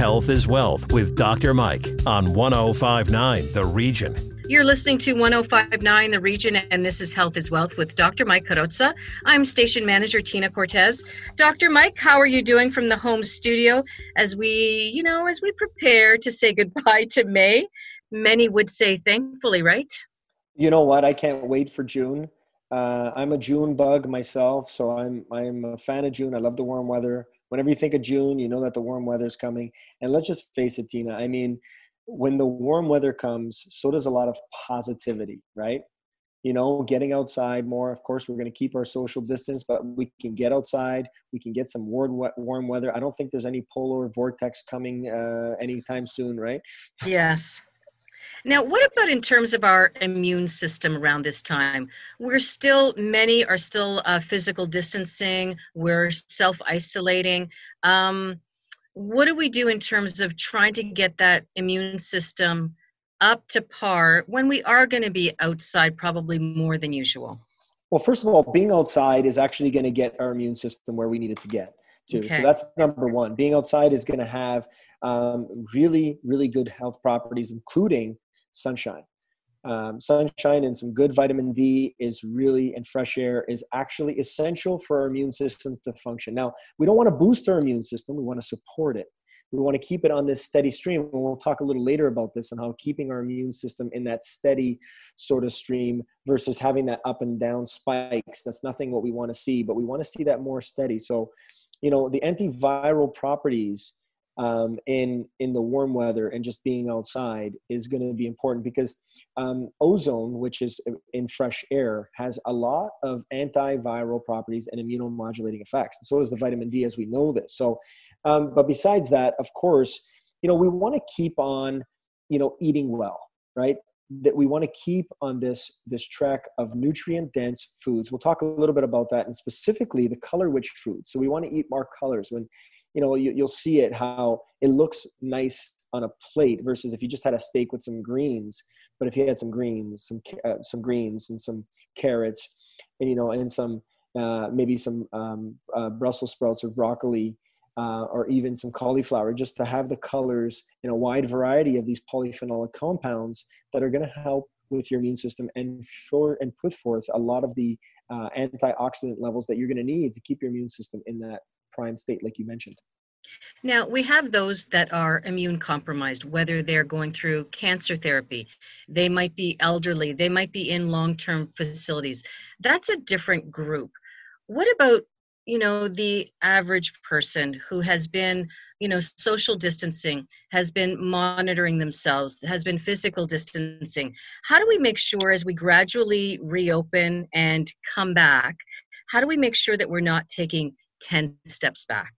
Health is Wealth with Dr. Mike on 1059 The Region. You're listening to 1059 The Region, and this is Health is Wealth with Dr. Mike Carozza. I'm station manager Tina Cortez. Dr. Mike, how are you doing from the home studio as we, you know, as we prepare to say goodbye to May? Many would say thankfully, right? You know what? I can't wait for June. Uh, I'm a June bug myself, so I'm I'm a fan of June. I love the warm weather. Whenever you think of June, you know that the warm weather is coming. And let's just face it, Tina. I mean, when the warm weather comes, so does a lot of positivity, right? You know, getting outside more. Of course, we're going to keep our social distance, but we can get outside. We can get some warm, warm weather. I don't think there's any polar vortex coming uh, anytime soon, right? Yes. Now, what about in terms of our immune system around this time? We're still, many are still uh, physical distancing, we're self isolating. Um, what do we do in terms of trying to get that immune system up to par when we are going to be outside probably more than usual? Well, first of all, being outside is actually going to get our immune system where we need it to get. To. Okay. So that's number one. Being outside is going to have um, really, really good health properties, including sunshine. Um, sunshine and some good vitamin D is really, and fresh air is actually essential for our immune system to function. Now, we don't want to boost our immune system, we want to support it. We want to keep it on this steady stream. And we'll talk a little later about this and how keeping our immune system in that steady sort of stream versus having that up and down spikes. That's nothing what we want to see, but we want to see that more steady. So, you know, the antiviral properties um, in in the warm weather and just being outside is going to be important because um, ozone, which is in fresh air, has a lot of antiviral properties and immunomodulating effects. And so does the vitamin D, as we know this. So, um, but besides that, of course, you know we want to keep on, you know, eating well, right? That we want to keep on this this track of nutrient dense foods. We'll talk a little bit about that and specifically the color rich foods. So we want to eat more colors when you know you, will see it how it looks nice on a plate versus if you just had a steak with some greens. But if you had some greens some uh, some greens and some carrots and you know and some uh, maybe some um, uh, brussels sprouts or broccoli uh, or even some cauliflower, just to have the colors in a wide variety of these polyphenolic compounds that are going to help with your immune system and for and put forth a lot of the uh, antioxidant levels that you're going to need to keep your immune system in that prime state, like you mentioned. Now, we have those that are immune compromised, whether they're going through cancer therapy, they might be elderly, they might be in long term facilities. That's a different group. What about you know the average person who has been you know social distancing has been monitoring themselves has been physical distancing how do we make sure as we gradually reopen and come back how do we make sure that we're not taking 10 steps back?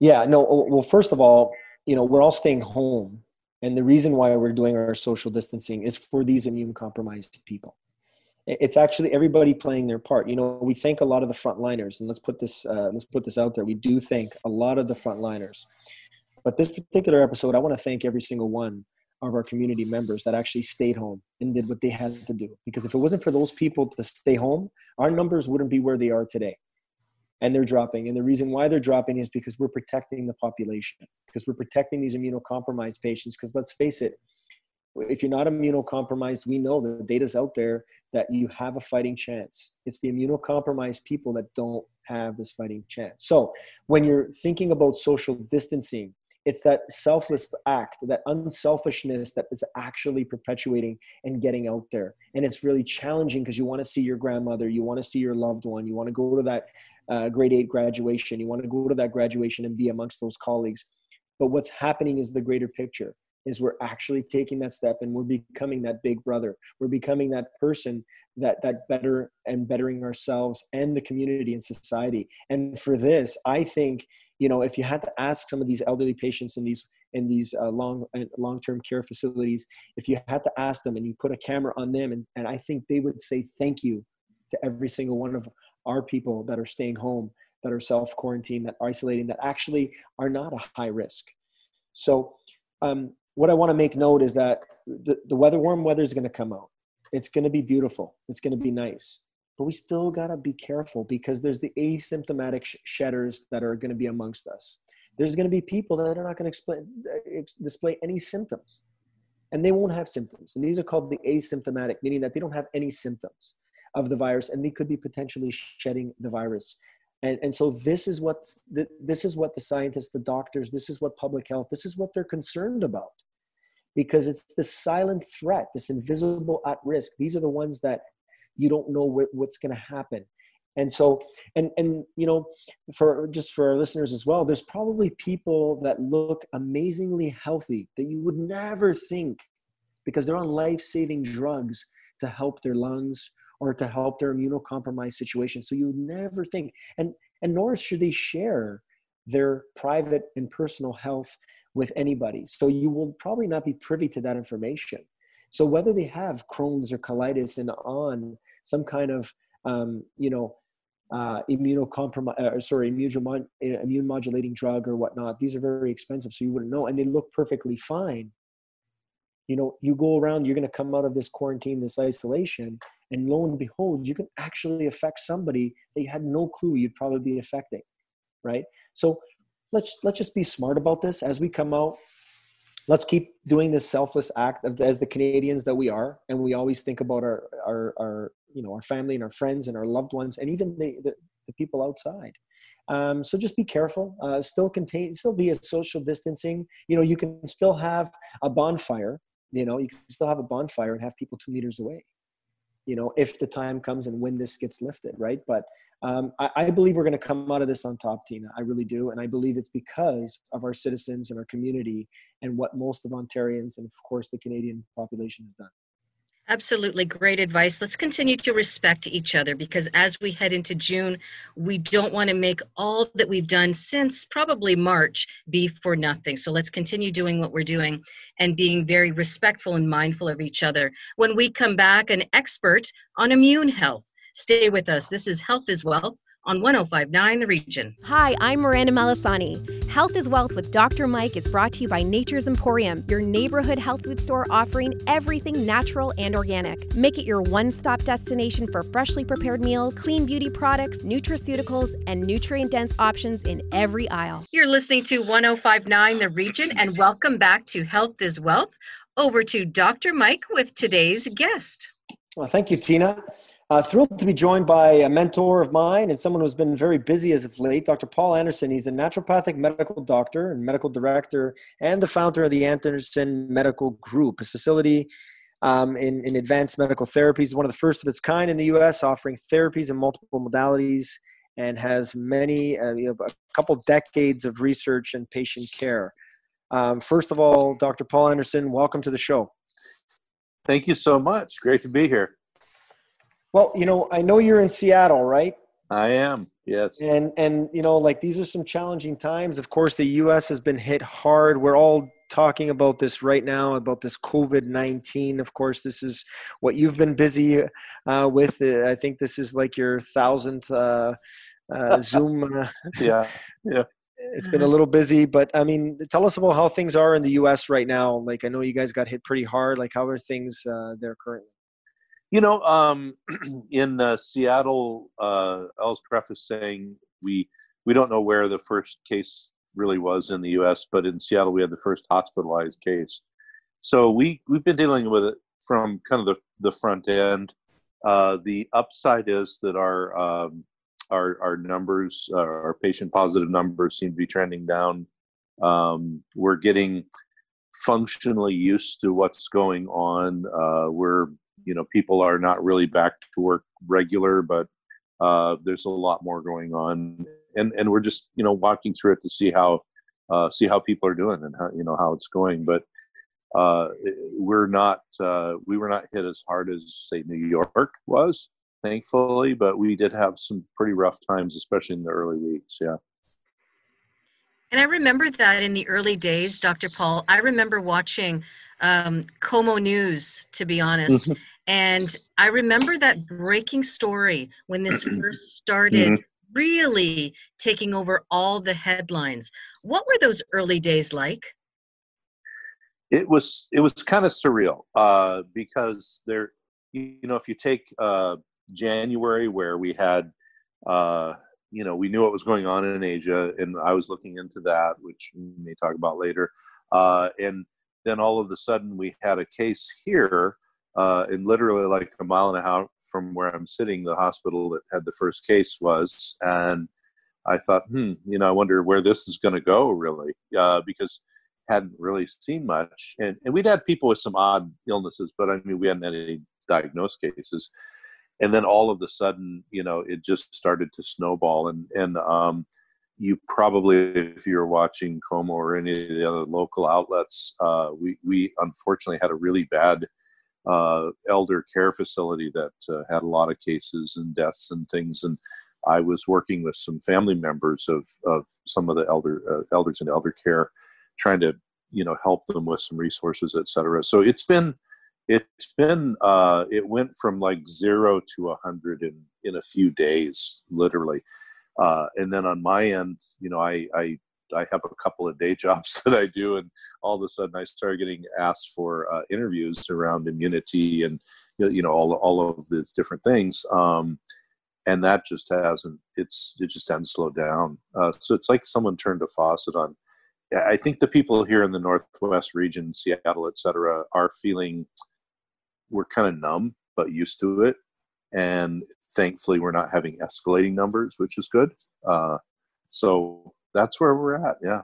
Yeah no oh, well first of all you know we're all staying home and the reason why we're doing our social distancing is for these immune compromised people it's actually everybody playing their part. You know, we thank a lot of the frontliners, and let's put this uh, let's put this out there. We do thank a lot of the frontliners, but this particular episode, I want to thank every single one of our community members that actually stayed home and did what they had to do. Because if it wasn't for those people to stay home, our numbers wouldn't be where they are today. And they're dropping. And the reason why they're dropping is because we're protecting the population, because we're protecting these immunocompromised patients. Because let's face it, if you're not immunocompromised, we know the data's out there that you have a fighting chance. It's the immunocompromised people that don't have this fighting chance. So when you're thinking about social distancing, it's that selfless act, that unselfishness that is actually perpetuating and getting out there. And it's really challenging because you want to see your grandmother, you want to see your loved one, you want to go to that uh, grade eight graduation, you want to go to that graduation and be amongst those colleagues. But what's happening is the greater picture is we're actually taking that step and we're becoming that big brother. We're becoming that person that that better and bettering ourselves and the community and society. And for this i think you know if you had to ask some of these elderly patients in these in these uh, long uh, long-term care facilities if you had to ask them and you put a camera on them and, and i think they would say thank you to every single one of our people that are staying home that are self quarantined that isolating that actually are not a high risk. So um, what I want to make note is that the, the weather, warm weather is going to come out. It's going to be beautiful. It's going to be nice. But we still got to be careful because there's the asymptomatic sh- shedders that are going to be amongst us. there's going to be people that are not going to display any symptoms and they won't have symptoms and these are called the asymptomatic meaning that they don't have any symptoms of the virus and they could be potentially shedding the virus and, and so this is what this is what the scientists the doctors this is what public health this is what they're concerned about because it's the silent threat this invisible at risk. These are the ones that you don't know what, what's going to happen. And so and and you know for just for our listeners as well there's probably people that look amazingly healthy that you would never think because they're on life-saving drugs to help their lungs or to help their immunocompromised situation. So you never think. And and nor should they share their private and personal health with anybody so you will probably not be privy to that information so whether they have crohn's or colitis and on some kind of um, you know uh, immunocompromised, uh, sorry, immune, immune modulating drug or whatnot. These are very expensive, so you wouldn't know, and they look perfectly fine. You know, you go around, you're going to come out of this quarantine, this isolation, and lo and behold, you can actually affect somebody that you had no clue you'd probably be affecting, right? So let's let's just be smart about this as we come out. Let's keep doing this selfless act of, as the Canadians that we are, and we always think about our our our you know our family and our friends and our loved ones and even the, the, the people outside um, so just be careful uh, still contain still be a social distancing you know you can still have a bonfire you know you can still have a bonfire and have people two meters away you know if the time comes and when this gets lifted right? But um, I, I, believe we're going to come out of this on top tina. I really do. And i believe it's because of our citizens and our community and what most of ontarians and of course the canadian population has done Absolutely great advice. Let's continue to respect each other because as we head into June, we don't want to make all that we've done since probably March be for nothing. So let's continue doing what we're doing and being very respectful and mindful of each other. When we come back, an expert on immune health. Stay with us. This is Health is Wealth on 1059 The Region. Hi, I'm Miranda Malasani. Health is Wealth with Dr. Mike is brought to you by Nature's Emporium, your neighborhood health food store offering everything natural and organic. Make it your one stop destination for freshly prepared meals, clean beauty products, nutraceuticals, and nutrient dense options in every aisle. You're listening to 1059 The Region, and welcome back to Health is Wealth. Over to Dr. Mike with today's guest. Well, thank you, Tina. Uh, thrilled to be joined by a mentor of mine and someone who's been very busy as of late, Dr. Paul Anderson. He's a naturopathic medical doctor and medical director and the founder of the Anderson Medical Group. His facility um, in, in advanced medical therapies one of the first of its kind in the U.S., offering therapies in multiple modalities and has many, uh, you know, a couple decades of research and patient care. Um, first of all, Dr. Paul Anderson, welcome to the show. Thank you so much. Great to be here. Well, you know, I know you're in Seattle, right? I am. Yes. And and you know, like these are some challenging times. Of course, the U.S. has been hit hard. We're all talking about this right now about this COVID nineteen. Of course, this is what you've been busy uh, with. I think this is like your thousandth uh, uh, Zoom. Uh, yeah. Yeah. It's been a little busy, but I mean, tell us about how things are in the U.S. right now. Like, I know you guys got hit pretty hard. Like, how are things uh, there currently? You know, um, in uh, Seattle, uh, preface saying we we don't know where the first case really was in the U.S., but in Seattle we had the first hospitalized case. So we we've been dealing with it from kind of the the front end. Uh, the upside is that our um, our our numbers, uh, our patient positive numbers, seem to be trending down. Um, we're getting functionally used to what's going on. Uh, we're you know people are not really back to work regular but uh, there's a lot more going on. And and we're just you know walking through it to see how uh, see how people are doing and how you know how it's going. But uh, we're not uh, we were not hit as hard as say new york was thankfully but we did have some pretty rough times especially in the early weeks yeah. And i remember that in the early days dr paul i remember watching um, KOMO News, to be honest. Mm-hmm. And I remember that breaking story when this first started mm-hmm. really taking over all the headlines. What were those early days like? It was it was kind of surreal uh, because there, you know, if you take uh, January where we had uh, you know, we knew what was going on in Asia, and I was looking into that, which we may talk about later. Uh, and then all of a sudden, we had a case here, uh, literally like a mile and a half from where I'm sitting, the hospital that had the first case was, and I thought, hmm, you know, I wonder where this is going to go, really, uh, because hadn't really seen much, and and we'd had people with some odd illnesses, but I mean, we hadn't had any diagnosed cases and then all of a sudden you know it just started to snowball and and um, you probably if you're watching KOMO or any of the other local outlets uh, we we unfortunately had a really bad uh, elder care facility that uh, had a lot of cases and deaths and things and I was working with some family members of of some of the elder uh, elders in elder care trying to you know help them with some resources et cetera so it's been it's been uh, it went from like zero to a hundred in in a few days, literally. Uh, and then on my end, you know, I, I I have a couple of day jobs that I do, and all of a sudden I started getting asked for uh, interviews around immunity and you know all all of these different things. Um, and that just hasn't it's it just hasn't slowed down. Uh, so it's like someone turned a faucet on. I think the people here in the Northwest region, Seattle, et cetera, are feeling we're kind of numb but used to it and thankfully we're not having escalating numbers which is good uh, so that's where we're at yeah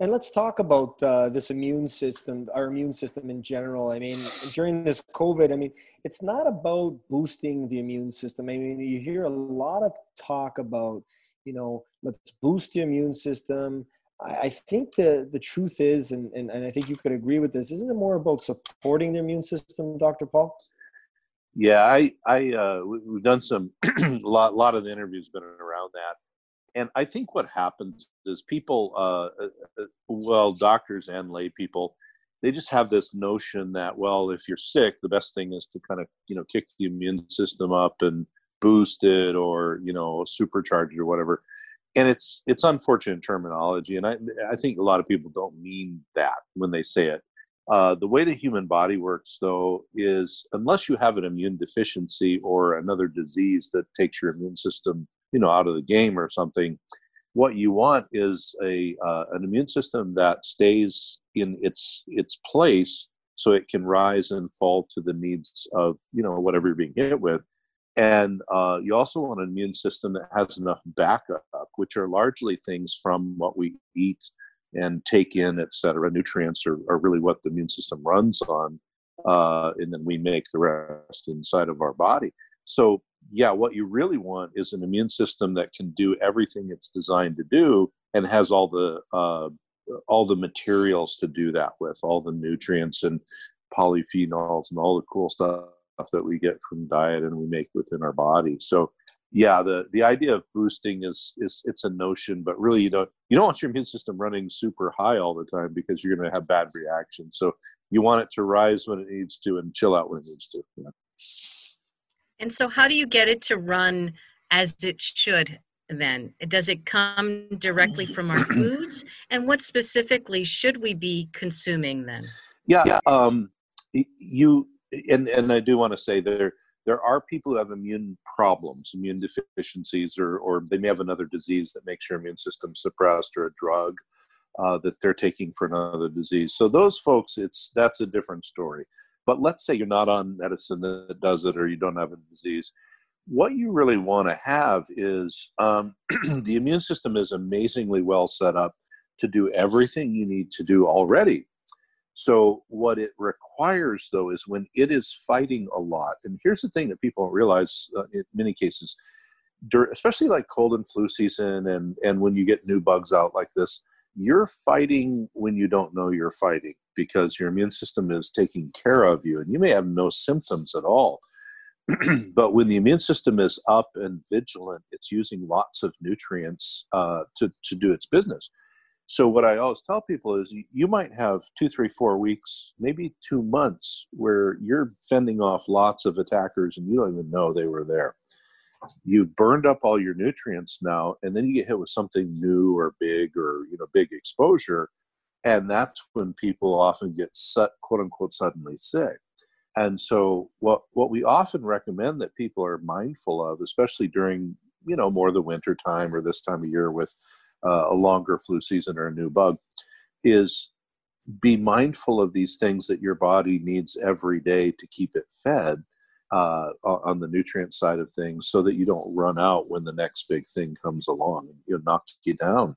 and let's talk about uh, this immune system our immune system in general i mean during this covid i mean it's not about boosting the immune system i mean you hear a lot of talk about you know let's boost the immune system I think the the truth is, and, and, and I think you could agree with this, isn't it more about supporting the immune system, Dr. Paul? Yeah, I I uh, we've done some a lot lot of the interviews been around that, and I think what happens is people, uh, uh, uh, well, doctors and lay people, they just have this notion that well, if you're sick, the best thing is to kind of you know kick the immune system up and boost it or you know supercharge it or whatever. And it's it's unfortunate terminology and i i think a lot of people don't mean that when they say it uh, the way the human body works though is unless you have an immune deficiency or another disease that takes your immune system you know out of the game or something what you want is a uh, an immune system that stays in its its place so it can rise and fall to the needs of you know whatever you're being hit with. And uh, you also want an immune system that has enough backup, which are largely things from what we eat and take in, et cetera. Nutrients are, are really what the immune system runs on. Uh, and then we make the rest inside of our body. So, yeah, what you really want is an immune system that can do everything it's designed to do and has all the uh, all the materials to do that with, all the nutrients and polyphenols and all the cool stuff that we get from diet and we make within our body. So yeah, the the idea of boosting is is it's a notion, but really you don't you don't want your immune system running super high all the time because you're going to have bad reactions. So you want it to rise when it needs to and chill out when it needs to. Yeah. And so, how do you get it to run as it should? Then does it come directly from our foods? And what specifically should we be consuming then? Yeah, um, you and and I do want to say there there are people who have immune problems, immune deficiencies, or or they may have another disease that makes your immune system suppressed, or a drug uh, that they're taking for another disease. So those folks, it's that's a different story. But let's say you're not on medicine that does it, or you don't have a disease. What you really want to have is um, the immune system is amazingly well set up to do everything you need to do already so, what it requires, though, is when it is fighting a lot, and here's the thing that people don't realize uh, in many cases, especially like cold and flu season, and, and when you get new bugs out like this, you're fighting when you don't know you're fighting because your immune system is taking care of you, and you may have no symptoms at all. but when the immune system is up and vigilant, it's using lots of nutrients uh, to, to do its business. So what I always tell people is you might have two, three, four weeks, maybe two months where you're fending off lots of attackers and you don't even know they were there. You've burned up all your nutrients now, and then you get hit with something new or big or you know big exposure, and that's when people often get quote unquote suddenly sick. And so what what we often recommend that people are mindful of, especially during you know more the winter time or this time of year with uh, a longer flu season or a new bug is be mindful of these things that your body needs every day to keep it fed uh, on the nutrient side of things so that you don't run out when the next big thing comes along and you knock you down.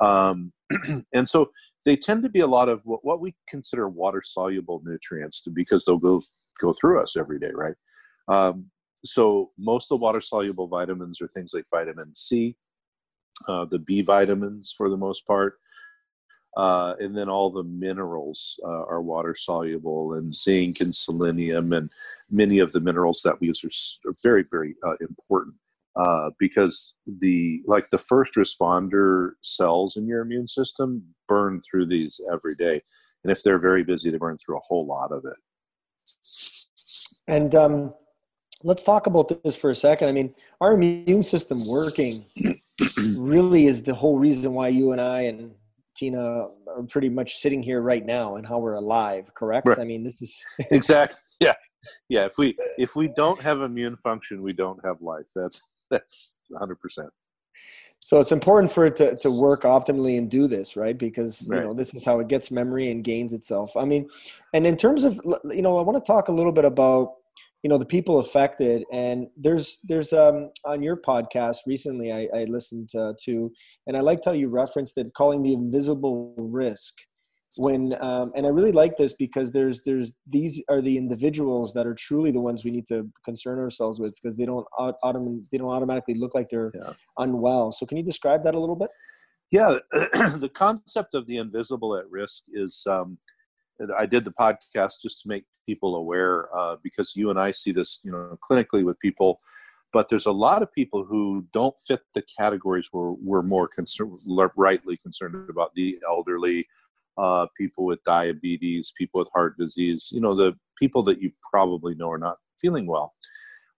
Um, and so they tend to be a lot of what, what we consider water soluble nutrients to, because they'll go, go through us every day, right? Um, so most of the water soluble vitamins are things like vitamin C, uh, the B vitamins for the most part, uh, and then all the minerals uh, are water soluble, and zinc and selenium, and many of the minerals that we use are, very, very uh, important uh, because the like the first responder cells in your immune system burn through these every day, and if they're very busy, they burn through a whole lot of it. And um, let's talk about this for a second. I mean, our immune system working really is the whole reason why you and I and Tina are pretty much sitting here right now and how we're alive, correct? Right. I mean, this is exactly yeah. Yeah, if we if we don't have immune function, we don't have life. That's that's 100%. So it's important for it to, to work optimally and do this, right? Because right. you know this is how it gets memory and gains itself. I mean, and in terms of you know, I want to talk a little bit about you know the people affected. And there's there's um on your podcast recently i, I listened to, to and i liked how you referenced it calling the invisible risk. When um, and i really like this because there's there's these are the individuals that are truly the ones we need to concern ourselves with because they don't autom- they don't automatically look like they're yeah. unwell. So can you describe that a little bit? Yeah the concept of the invisible at risk is um, I did the podcast just to make people aware uh, because you and I see this, you know, clinically with people. But there's a lot of people who don't fit the categories where we're more concerned, rightly concerned about the elderly, uh, people with diabetes, people with heart disease. You know, the people that you probably know are not feeling well.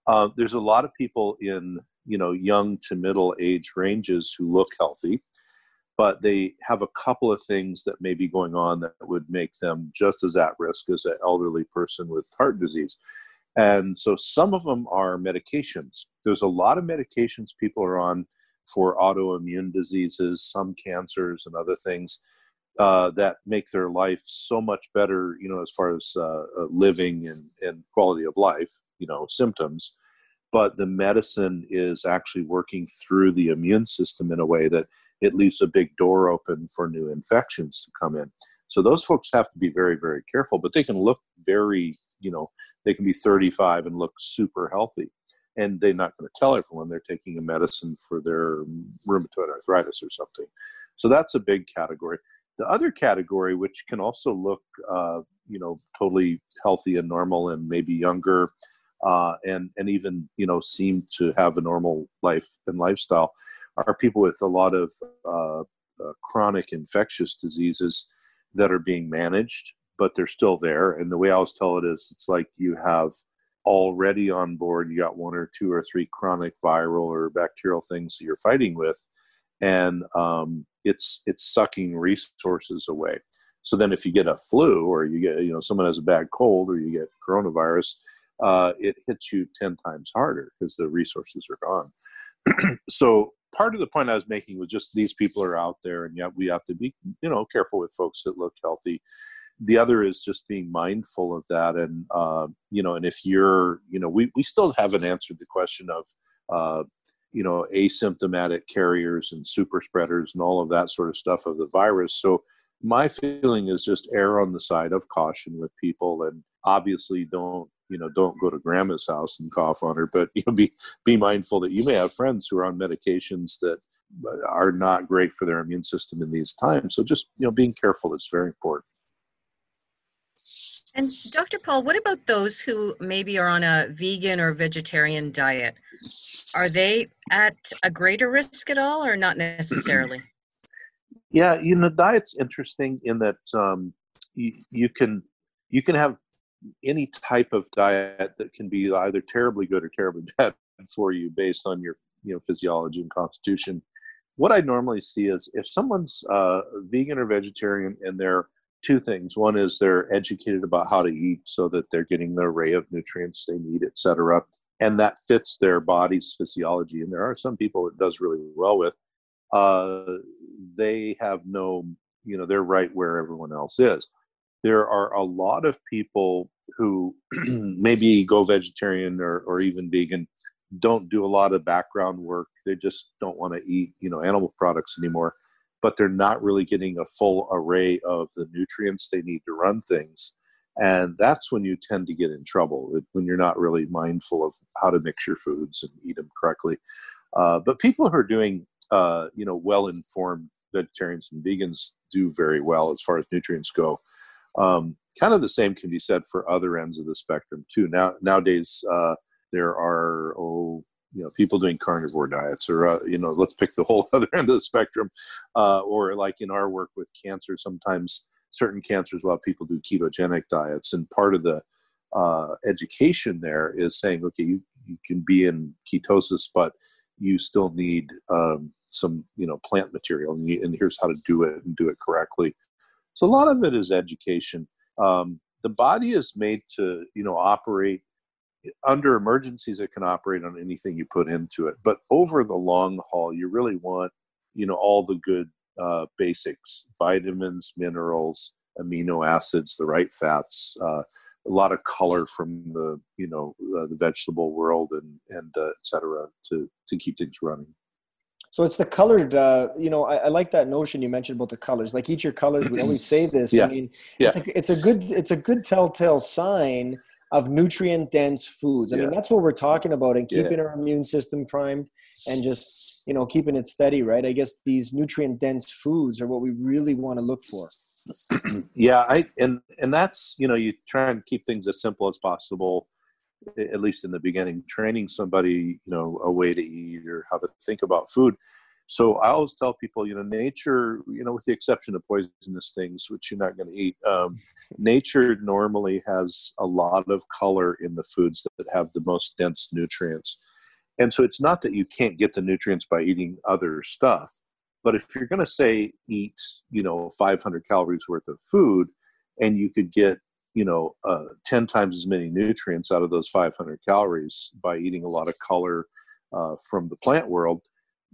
Uh, there's a lot of people in you know young to middle age ranges who look healthy but they have a couple of things that may be going on that would make them just as at risk as an elderly person with heart disease. And so some of them are medications. There's a lot of medications people are on for autoimmune diseases, some cancers, and other things uh, that make their life so much better, you know, as far as uh, uh living and, and quality of life, you know, symptoms. But the medicine is actually working through the immune system in a way that it leaves a big door open for new infections to come in. So those folks have to be very, very careful, but they can look very, you know, they can be 35 and look super healthy. And they're not going to tell everyone they're taking a medicine for their rheumatoid arthritis or something. So that's a big category. The other category, which can also look, uh, you know, totally healthy and normal and maybe younger, uh, and and even you know seem to have a normal life and lifestyle, are people with a lot of uh, uh, chronic infectious diseases that are being managed, but they're still there. And the way I always tell it is, it's like you have already on board, you got one or two or three chronic viral or bacterial things that you're fighting with, and um, it's it's sucking resources away. So then, if you get a flu or you get you know someone has a bad cold or you get coronavirus, uh, it hits you ten times harder because the resources are gone. so part of the point I was making was just these people are out there, and yet we have to be, you know, careful with folks that look healthy. The other is just being mindful of that, and uh, you know, and if you're, you know, we we still haven't answered the question of, uh, you know, asymptomatic carriers and super spreaders and all of that sort of stuff of the virus. So my feeling is just err on the side of caution with people, and obviously don't you know don't go to grandma's house and cough on her but you know be be mindful that you may have friends who are on medications that are not great for their immune system in these times so just you know being careful is very important and Dr. Paul, what about those who maybe are on a vegan or vegetarian diet? Are they at a greater risk at all or not necessarily? yeah, you know, diet's interesting in that um, you, you can you can have any type of diet that can be either terribly good or terribly bad for you based on your you know physiology and constitution what i normally see is if someone's uh, vegan or vegetarian and they're two things one is they're educated about how to eat so that they're getting the array of nutrients they need etc and that fits their body's physiology. And there are some people it does really well with. Uh, they have no, you know, they're right where everyone else is. There are a lot of people who maybe go vegetarian or, or even vegan, don't do a lot of background work. They just don't want to eat, you know, animal products anymore, but they're not really getting a full array of the nutrients they need to run things. And that's when you tend to get in trouble when you're not really mindful of how to mix your foods and eat them correctly. Uh, but people who are doing uh, you know well informed vegetarians and vegans do very well as far as nutrients go um, kind of the same can be said for other ends of the spectrum too now nowadays uh, there are oh you know people doing carnivore diets or uh, you know let's pick the whole other end of the spectrum uh, or like in our work with cancer sometimes certain cancers while people do ketogenic diets. And part of the uh, education there is saying, okay, you, you can be in ketosis, but you still need um, some, you know, plant material, and, you, and, here's how to do it and do it correctly. So a lot of it is education. Um, the body is made to, you know, operate under emergencies. It can operate on anything you put into it, but over the long haul, you really want, you know, all the good uh, basics vitamins, minerals, amino acids, the right fats, uh, a lot of color from the you know uh, the vegetable world and and uh, etc. to to keep things running. So it's the colored, uh, you know, I, I, like that notion you mentioned about the colors. Like eat your colors. We always say this. yeah. I mean, yeah. it's, a, it's a good, it's a good telltale sign of nutrient dense foods. I yeah. mean, that's what we're talking about and keeping yeah. our immune system primed and just, you know, keeping it steady, right? I guess these nutrient dense foods are what we really want to look for. yeah, I and and that's, you know, you try and keep things as simple as possible at least in the beginning training somebody, you know, a way to eat or how to think about food so I always tell people, you know, nature, you know, with the exception of poisonous things, which you're not going to eat, um, nature normally has a lot of color in the foods that have the most dense nutrients. And so it's not that you can't get the nutrients by eating other stuff, but if you're going to say eat, you know, 500 calories worth of food, and you could get you know uh, 10 times as many nutrients out of those 500 calories by eating a lot of color uh, from the plant world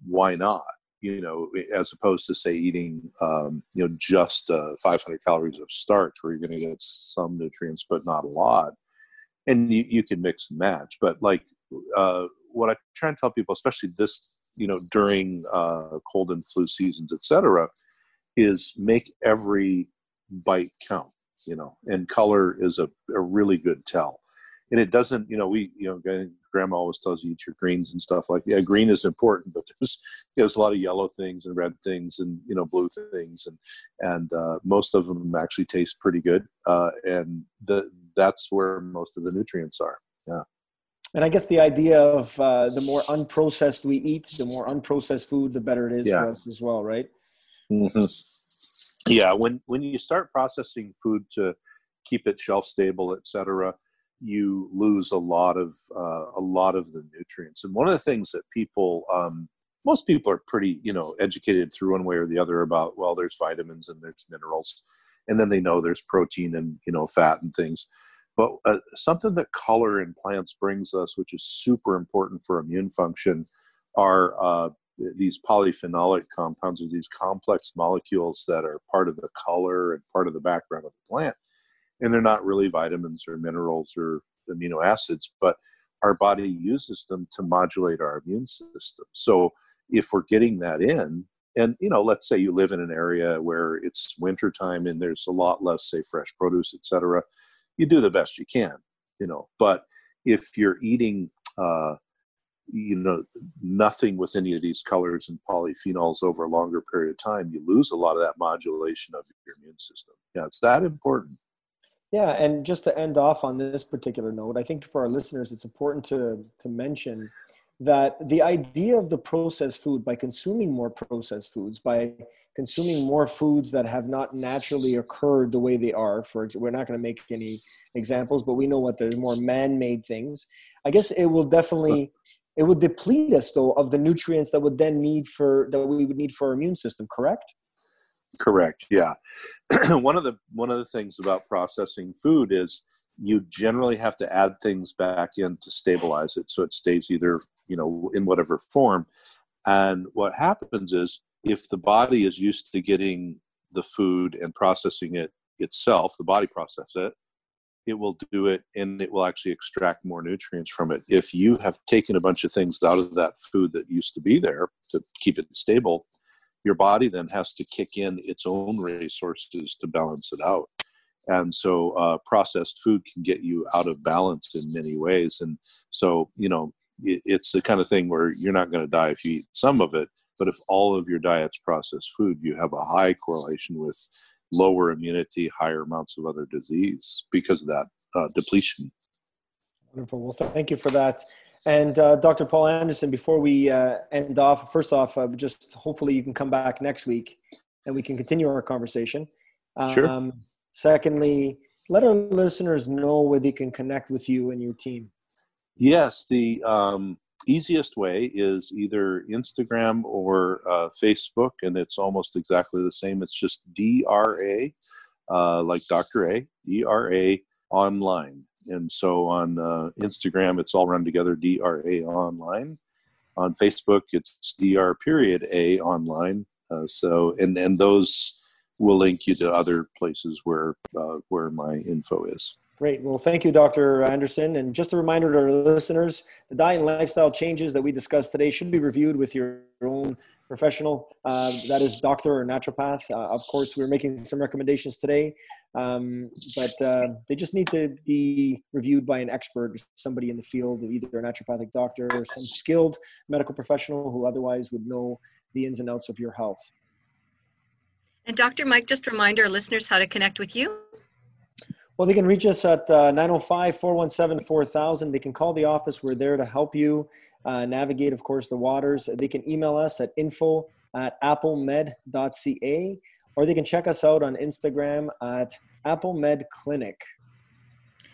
why not? You know, as opposed to say eating, um, you know, just uh, 500 calories of starch, where you're going to get some nutrients but not a lot, and you, you can mix and match. But like uh, what I try and tell people, especially this, you know, during uh, cold and flu seasons, etc., is make every bite count. You know, and color is a, a really good tell and it doesn't you know we you know grandma always tells you eat your greens and stuff like that. yeah green is important but there's you know, there's a lot of yellow things and red things and you know blue things and and uh, most of them actually taste pretty good uh, and the that's where most of the nutrients are yeah and I guess the idea of uh, the more unprocessed we eat, the more unprocessed food, the better it is yeah. for us as well, right? Mm-hmm. Yeah, when when you start processing food to keep it shelf stable, et cetera, you lose a lot of uh, a lot of the nutrients. And one of the things that people, um, most people are pretty, you know, educated through one way or the other about. Well, there's vitamins and there's minerals, and then they know there's protein and you know fat and things. But uh, something that color in plants brings us, which is super important for immune function, are uh, these polyphenolic compounds, or these complex molecules that are part of the color and part of the background of the plant and they're not really vitamins or minerals or amino acids, but our body uses them to modulate our immune system. So if we're getting that in, and you know, let's say you live in an area where it's wintertime and there's a lot less, say, fresh produce, etc., you do the best you can, you know. But if you're eating, uh, you know, nothing with any of these colors and polyphenols over a longer period of time, you lose a lot of that modulation of your immune system. Yeah, it's that important. Yeah, and just to end off on this particular note, I think for our listeners, it's important to to mention that the idea of the processed food by consuming more processed foods by consuming more foods that have not naturally occurred the way they are for we're not going to make any examples but we know what the more man-made things i guess it will definitely it would deplete us though of the nutrients that would then need for that we would need for our immune system correct Correct. Yeah. one of the one of the things about processing food is you generally have to add things back in to stabilize it so it stays either you know in whatever form and what happens is if the body is used to getting the food and processing it itself the body process it it will do it and it will actually extract more nutrients from it. If you have taken a bunch of things out of that food that used to be there to keep it stable your body then has to kick in its own resources to balance it out. And so uh, processed food can get you out of balance in many ways. And so you know it, it's the kind of thing where you're not going to die if you eat some of it but if all of your diet's processed food you have a high correlation with lower immunity higher amounts of other disease because of that uh, depletion wonderful well thank you for that and uh, dr paul anderson before we uh, end off first off uh, just hopefully you can come back next week and we can continue our conversation sure. Um, Secondly, let our listeners know where they can connect with you and your team. Yes, the um, easiest way is either Instagram or uh, Facebook, and it's almost exactly the same. It's just DRA, uh, like Dr. A, DRA online. And so on uh, Instagram, it's all run together DRA online. On Facebook, it's DR period A online. Uh, so, and, and those will link you to other places where uh, where my info is. Great. Well, thank you, Dr. Anderson. And just a reminder to our listeners, the diet and lifestyle changes that we discussed today should be reviewed with your own professional, uh, that is doctor or naturopath. Uh, of course, we're making some recommendations today, um, but uh, they just need to be reviewed by an expert, somebody in the field, either a naturopathic doctor or some skilled medical professional who otherwise would know the ins and outs of your health. And Dr. Mike, just remind our listeners how to connect with you. Well, they can reach us at uh, 905 417 4000. They can call the office. We're there to help you uh, navigate, of course, the waters. They can email us at info at applemed.ca or they can check us out on Instagram at applemed clinic.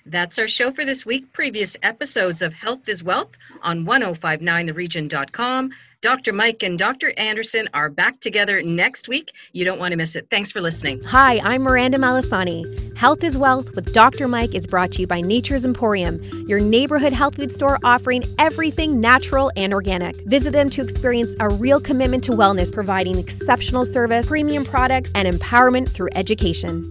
That's our show for this week. Previous episodes of Health is Wealth on 1059theregion.com. Dr. Mike and Dr. Anderson are back together next week. You don't want to miss it. Thanks for listening. Hi, I'm Miranda Malasani. Health is Wealth with Dr. Mike is brought to you by Nature's Emporium, your neighborhood health food store offering everything natural and organic. Visit them to experience a real commitment to wellness, providing exceptional service, premium products, and empowerment through education.